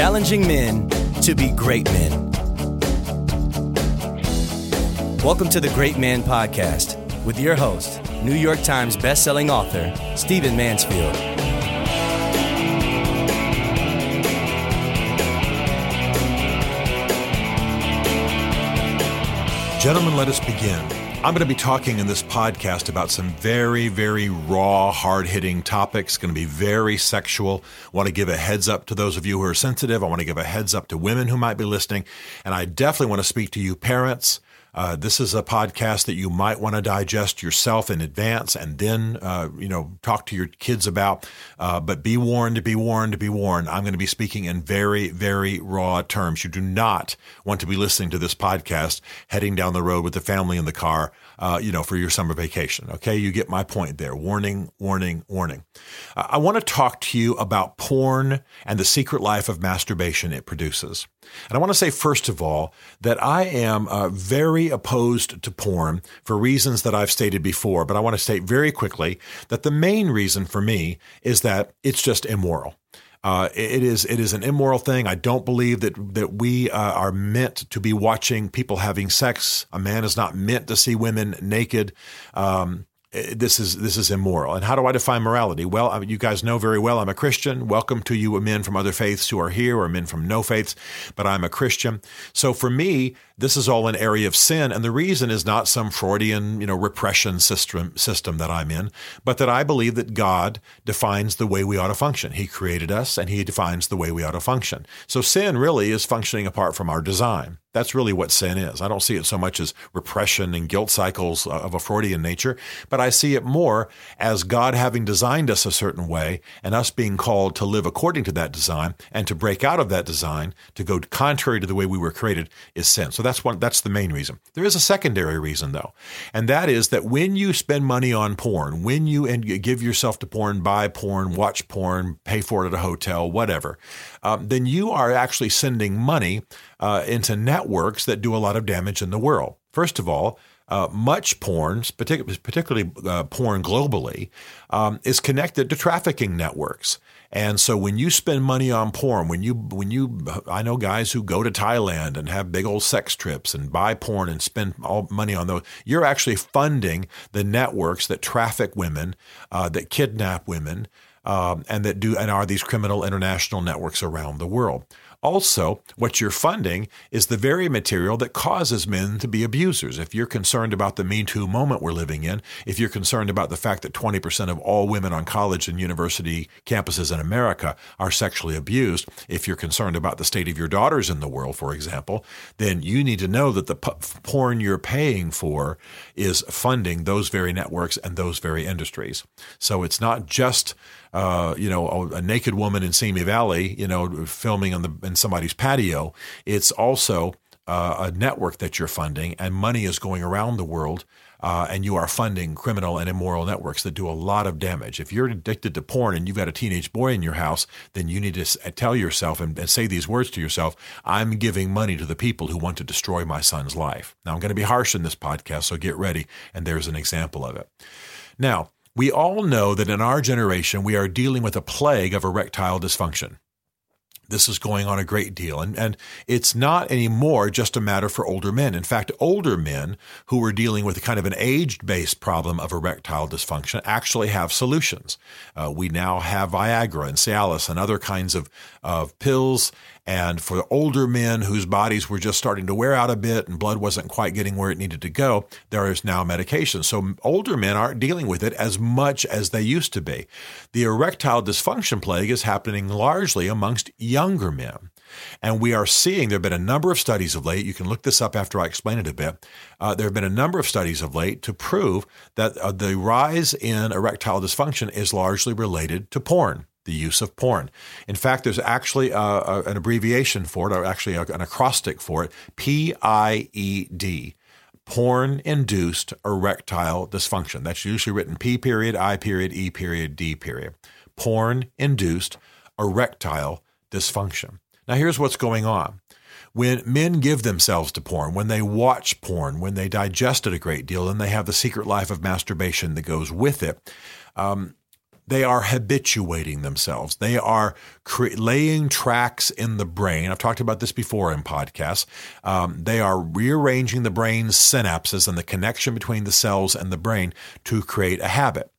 challenging men to be great men. Welcome to the Great Man Podcast with your host, New York Times bestselling author, Stephen Mansfield. Gentlemen, let us begin. I'm going to be talking in this podcast about some very, very raw, hard hitting topics. Going to be very sexual. I want to give a heads up to those of you who are sensitive. I want to give a heads up to women who might be listening. And I definitely want to speak to you parents uh, this is a podcast that you might want to digest yourself in advance and then, uh, you know, talk to your kids about. Uh, but be warned, be warned, be warned. I'm going to be speaking in very, very raw terms. You do not want to be listening to this podcast heading down the road with the family in the car, uh, you know, for your summer vacation. Okay. You get my point there. Warning, warning, warning. I want to talk to you about porn and the secret life of masturbation it produces. And I want to say, first of all, that I am uh, very opposed to porn for reasons that I've stated before. But I want to state very quickly that the main reason for me is that it's just immoral. Uh, it is it is an immoral thing. I don't believe that that we uh, are meant to be watching people having sex. A man is not meant to see women naked. Um, Uh, this is this is immoral. And how do I define morality? Well, you guys know very well I'm a Christian. Welcome to you men from other faiths who are here or men from no faiths, but I'm a Christian. So for me, this is all an area of sin, and the reason is not some Freudian, you know, repression system system that I'm in, but that I believe that God defines the way we ought to function. He created us and he defines the way we ought to function. So sin really is functioning apart from our design. That's really what sin is. I don't see it so much as repression and guilt cycles uh, of a Freudian nature, but I see it more as God having designed us a certain way and us being called to live according to that design and to break out of that design, to go contrary to the way we were created is sin. So that's one, that's the main reason. There is a secondary reason though, and that is that when you spend money on porn, when you and give yourself to porn, buy porn, watch porn, pay for it at a hotel, whatever, um, then you are actually sending money uh, into networks that do a lot of damage in the world. First of all, uh, much porn, particularly uh, porn globally, um, is connected to trafficking networks. And so when you spend money on porn, when you when you I know guys who go to Thailand and have big old sex trips and buy porn and spend all money on those, you're actually funding the networks that traffic women, uh, that kidnap women, um, and that do and are these criminal international networks around the world. Also, what you're funding is the very material that causes men to be abusers. If you're concerned about the Me Too moment we're living in, if you're concerned about the fact that 20% of all women on college and university campuses in America are sexually abused, if you're concerned about the state of your daughters in the world, for example, then you need to know that the porn you're paying for is funding those very networks and those very industries. So it's not just uh, you know, a, a, naked woman in Simi Valley, you know, filming on the in somebody's patio. It's also uh, a network that you're funding, and money is going around the world. Uh, and you are funding criminal and immoral networks that do a lot of damage. If you're addicted to porn and you've got a teenage boy in your house, then you need to uh, tell yourself and, and say these words to yourself I'm giving money to the people who want to destroy my son's life. Now, I'm going to be harsh in this podcast, so get ready. And there's an example of it. Now, we all know that in our generation, we are dealing with a plague of erectile dysfunction. This is going on a great deal. And, and it's not anymore just a matter for older men. In fact, older men who are dealing with a kind of an age based problem of erectile dysfunction actually have solutions. Uh, we now have Viagra and Cialis and other kinds of, of pills and for older men whose bodies were just starting to wear out a bit and blood wasn't quite getting where it needed to go, there is now medication. So older men aren't dealing with it as much as they used to be. The erectile dysfunction plague is happening largely amongst younger men. And we are seeing there have been a number of studies of late. You can look this up after I explain it a bit. Uh, there have been a number of studies of late to prove that uh, the rise in erectile dysfunction is largely related to porn the use of porn. In fact, there's actually a, a, an abbreviation for it, or actually a, an acrostic for it PIED, porn induced erectile dysfunction. That's usually written P period, I period, E period, D period. Porn induced erectile dysfunction. Now, here's what's going on. When men give themselves to porn, when they watch porn, when they digest it a great deal, and they have the secret life of masturbation that goes with it, um, they are habituating themselves. They are cre- laying tracks in the brain. I've talked about this before in podcasts. Um, they are rearranging the brain's synapses and the connection between the cells and the brain to create a habit.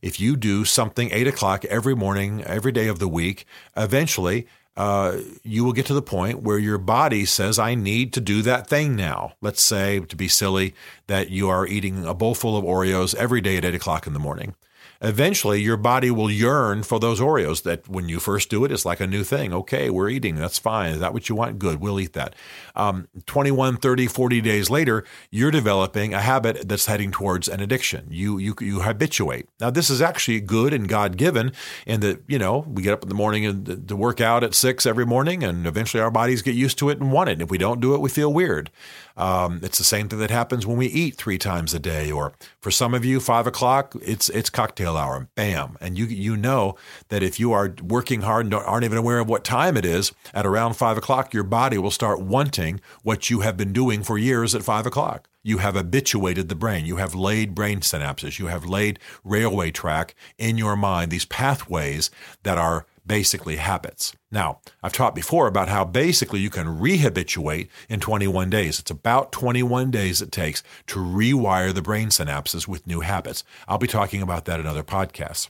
If you do something eight o'clock every morning, every day of the week, eventually uh, you will get to the point where your body says, I need to do that thing now. Let's say, to be silly, that you are eating a bowl full of Oreos every day at 8 o'clock in the morning eventually your body will yearn for those Oreos that when you first do it, it's like a new thing. Okay, we're eating. That's fine. Is that what you want? Good. We'll eat that. Um, 21, 30, 40 days later, you're developing a habit that's heading towards an addiction. You, you, you habituate. Now, this is actually good and God given in that, you know, we get up in the morning and to work out at six every morning and eventually our bodies get used to it and want it. And if we don't do it, we feel weird. Um, it's the same thing that happens when we eat three times a day, or for some of you, five o'clock, it's it's cocktail hour. Bam, and you you know that if you are working hard and aren't even aware of what time it is, at around five o'clock, your body will start wanting what you have been doing for years at five o'clock. You have habituated the brain. You have laid brain synapses. You have laid railway track in your mind, these pathways that are basically habits. Now, I've taught before about how basically you can rehabituate in 21 days. It's about 21 days it takes to rewire the brain synapses with new habits. I'll be talking about that in other podcasts.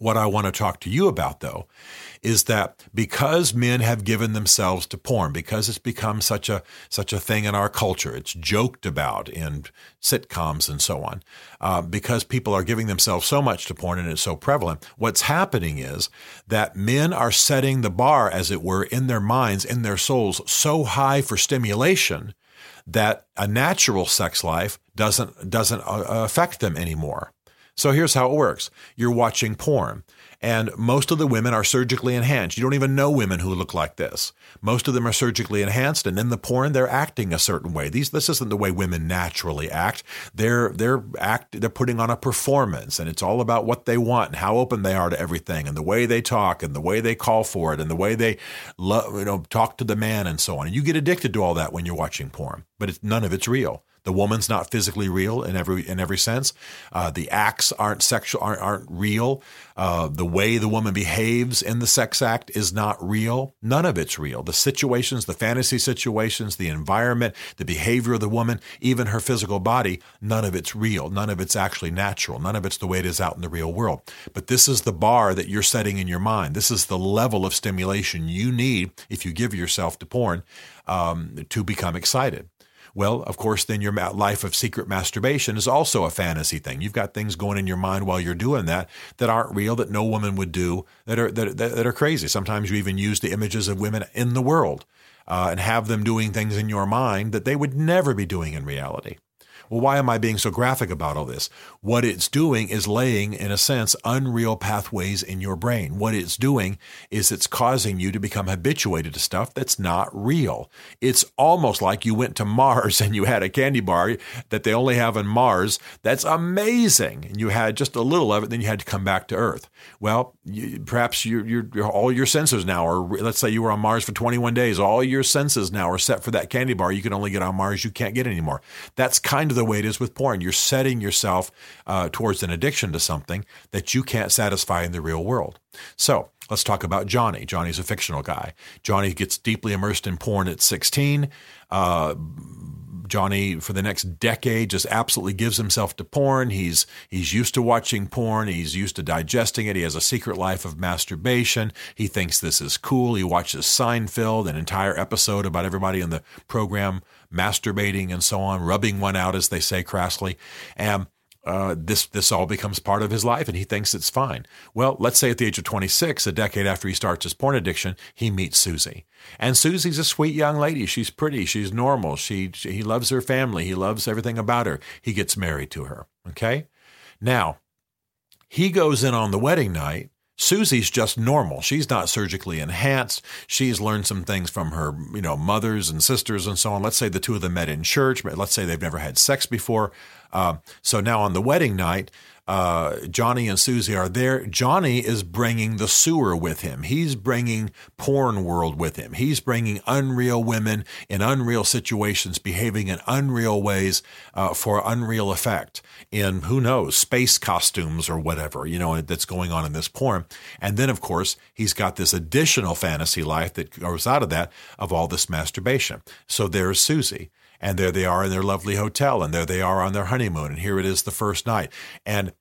What I want to talk to you about, though, is that because men have given themselves to porn, because it's become such a such a thing in our culture, it's joked about in sitcoms and so on, uh, because people are giving themselves so much to porn and it's so prevalent. What's happening is that men are setting the bar, as it were, in their minds, in their souls, so high for stimulation that a natural sex life doesn't doesn't uh, affect them anymore. So here's how it works you're watching porn. And most of the women are surgically enhanced. You don't even know women who look like this. Most of them are surgically enhanced, and in the porn, they're acting a certain way. These, this isn't the way women naturally act. They're they're act they're putting on a performance, and it's all about what they want and how open they are to everything, and the way they talk, and the way they call for it, and the way they love, you know talk to the man, and so on. And you get addicted to all that when you're watching porn, but it's, none of it's real. The woman's not physically real in every in every sense. Uh, the acts aren't sexual aren't, aren't real. Uh, the way the woman behaves in the sex act is not real. None of it's real. The situations, the fantasy situations, the environment, the behavior of the woman, even her physical body, none of it's real. None of it's actually natural. None of it's the way it is out in the real world. But this is the bar that you're setting in your mind. This is the level of stimulation you need if you give yourself to porn um, to become excited. Well, of course, then your life of secret masturbation is also a fantasy thing. You've got things going in your mind while you're doing that that aren't real, that no woman would do, that are that, that are crazy. Sometimes you even use the images of women in the world uh, and have them doing things in your mind that they would never be doing in reality. Well, why am I being so graphic about all this? What it's doing is laying, in a sense, unreal pathways in your brain. What it's doing is it's causing you to become habituated to stuff that's not real. It's almost like you went to Mars and you had a candy bar that they only have on Mars. That's amazing. And you had just a little of it, then you had to come back to Earth. Well, you, perhaps all your senses now are, let's say you were on Mars for 21 days, all your senses now are set for that candy bar you can only get on Mars, you can't get anymore. That's kind of the way it is with porn. You're setting yourself uh, towards an addiction to something that you can't satisfy in the real world. So let's talk about Johnny. Johnny's a fictional guy. Johnny gets deeply immersed in porn at 16. Uh, Johnny, for the next decade, just absolutely gives himself to porn. He's he's used to watching porn. He's used to digesting it. He has a secret life of masturbation. He thinks this is cool. He watches Seinfeld, an entire episode about everybody in the program masturbating and so on, rubbing one out, as they say crassly. And uh, this this all becomes part of his life, and he thinks it's fine. Well, let's say at the age of 26, a decade after he starts his porn addiction, he meets Susie, and Susie's a sweet young lady. She's pretty. She's normal. She, she he loves her family. He loves everything about her. He gets married to her. Okay, now he goes in on the wedding night Susie's just normal. She's not surgically enhanced. She's learned some things from her, you know, mothers and sisters and so on. Let's say the two of them met in church. but Let's say they've never had sex before. Uh, so now on the wedding night, uh, Johnny and Susie are there. Johnny is bringing the sewer with him. He's bringing porn world with him. He's bringing unreal women in unreal situations, behaving in unreal ways uh, for unreal effect in who knows space costumes or whatever you know that's going on in this porn. And then of course he's got this additional fantasy life that goes out of that of all this masturbation. So there's Susie. And there they are in their lovely hotel, and there they are on their honeymoon, and here it is the first night. And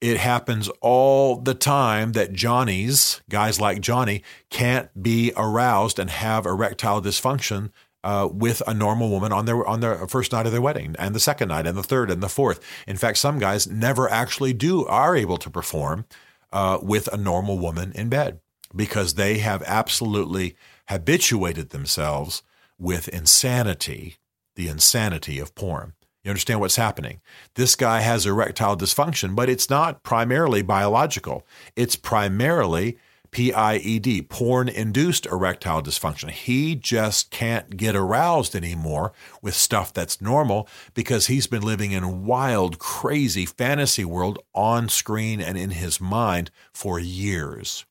it happens all the time that Johnny's, guys like Johnny, can't be aroused and have erectile dysfunction uh, with a normal woman on their on their first night of their wedding and the second night and the third and the fourth. In fact, some guys never actually do are able to perform uh, with a normal woman in bed because they have absolutely habituated themselves with insanity the insanity of porn. You understand what's happening? This guy has erectile dysfunction, but it's not primarily biological. It's primarily PIED, porn induced erectile dysfunction. He just can't get aroused anymore with stuff that's normal because he's been living in wild, crazy fantasy world on screen and in his mind for years.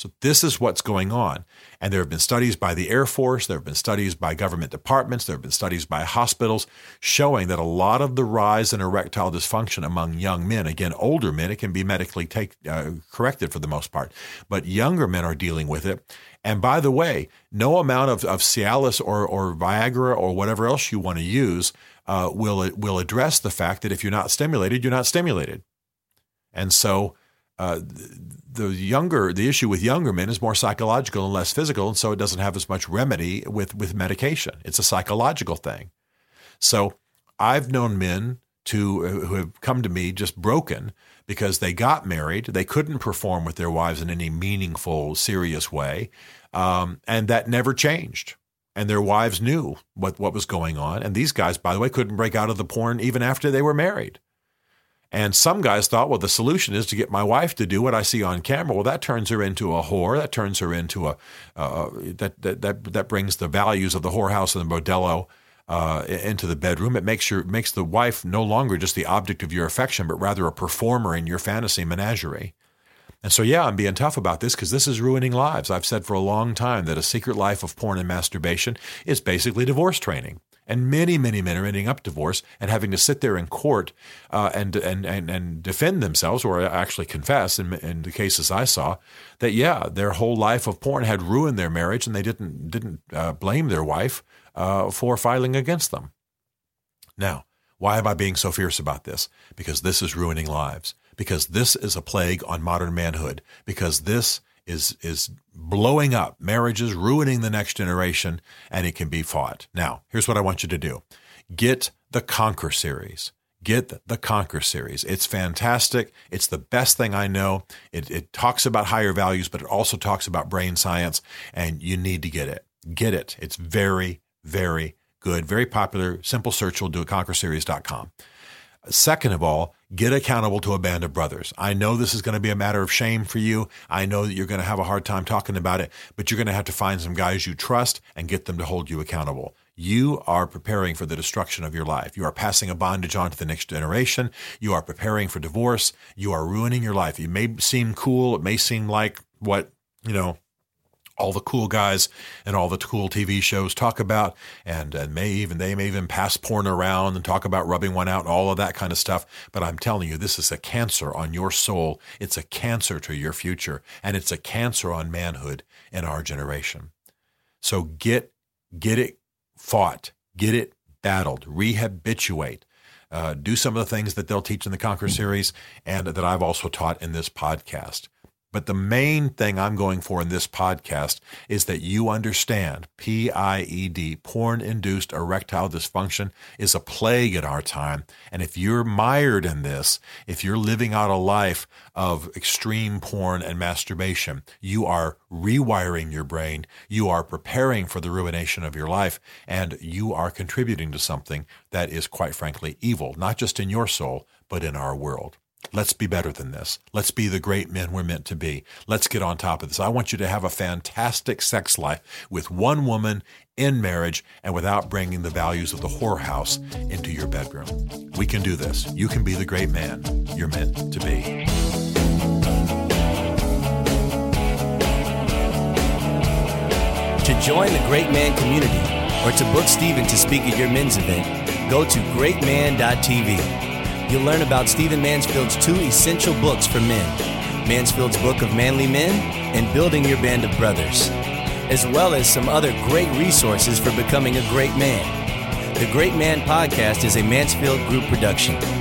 So, this is what's going on. And there have been studies by the Air Force, there have been studies by government departments, there have been studies by hospitals showing that a lot of the rise in erectile dysfunction among young men, again, older men, it can be medically take, uh, corrected for the most part, but younger men are dealing with it. And by the way, no amount of, of Cialis or, or Viagra or whatever else you want to use uh, will, will address the fact that if you're not stimulated, you're not stimulated. And so, uh, the younger the issue with younger men is more psychological and less physical, and so it doesn't have as much remedy with with medication. It's a psychological thing. So I've known men to who have come to me just broken because they got married, they couldn't perform with their wives in any meaningful, serious way, um, and that never changed. And their wives knew what what was going on, and these guys, by the way, couldn't break out of the porn even after they were married. And some guys thought, well, the solution is to get my wife to do what I see on camera. Well, that turns her into a whore. That turns her into a uh, that, that that that brings the values of the whorehouse and the bordello uh, into the bedroom. It makes your makes the wife no longer just the object of your affection, but rather a performer in your fantasy menagerie. And so, yeah, I'm being tough about this because this is ruining lives. I've said for a long time that a secret life of porn and masturbation is basically divorce training. And many, many men are ending up divorced and having to sit there in court uh, and, and, and, and defend themselves or actually confess in, in the cases I saw that, yeah, their whole life of porn had ruined their marriage and they didn't, didn't uh, blame their wife uh, for filing against them. Now, why am I being so fierce about this? Because this is ruining lives. Because this is a plague on modern manhood. Because this is is blowing up marriages, ruining the next generation, and it can be fought. Now, here's what I want you to do: get the Conquer series. Get the Conquer series. It's fantastic. It's the best thing I know. It, it talks about higher values, but it also talks about brain science, and you need to get it. Get it. It's very, very good. Very popular. Simple search will do it. ConquerSeries.com. Second of all, get accountable to a band of brothers. I know this is going to be a matter of shame for you. I know that you're going to have a hard time talking about it, but you're going to have to find some guys you trust and get them to hold you accountable. You are preparing for the destruction of your life. You are passing a bondage on to the next generation. You are preparing for divorce. You are ruining your life. It may seem cool. It may seem like what, you know, all the cool guys and all the cool TV shows talk about, and, and may even they may even pass porn around and talk about rubbing one out and all of that kind of stuff. But I'm telling you, this is a cancer on your soul. It's a cancer to your future, and it's a cancer on manhood in our generation. So get get it fought, get it battled, rehabituate. Uh, do some of the things that they'll teach in the Conquer series and that I've also taught in this podcast. But the main thing I'm going for in this podcast is that you understand PIED, porn induced erectile dysfunction, is a plague at our time. And if you're mired in this, if you're living out a life of extreme porn and masturbation, you are rewiring your brain, you are preparing for the ruination of your life, and you are contributing to something that is quite frankly evil, not just in your soul, but in our world. Let's be better than this. Let's be the great men we're meant to be. Let's get on top of this. I want you to have a fantastic sex life with one woman in marriage and without bringing the values of the whorehouse into your bedroom. We can do this. You can be the great man you're meant to be. To join the Great Man community or to book Stephen to speak at your men's event, go to greatman.tv. You'll learn about Stephen Mansfield's two essential books for men Mansfield's Book of Manly Men and Building Your Band of Brothers, as well as some other great resources for becoming a great man. The Great Man Podcast is a Mansfield Group production.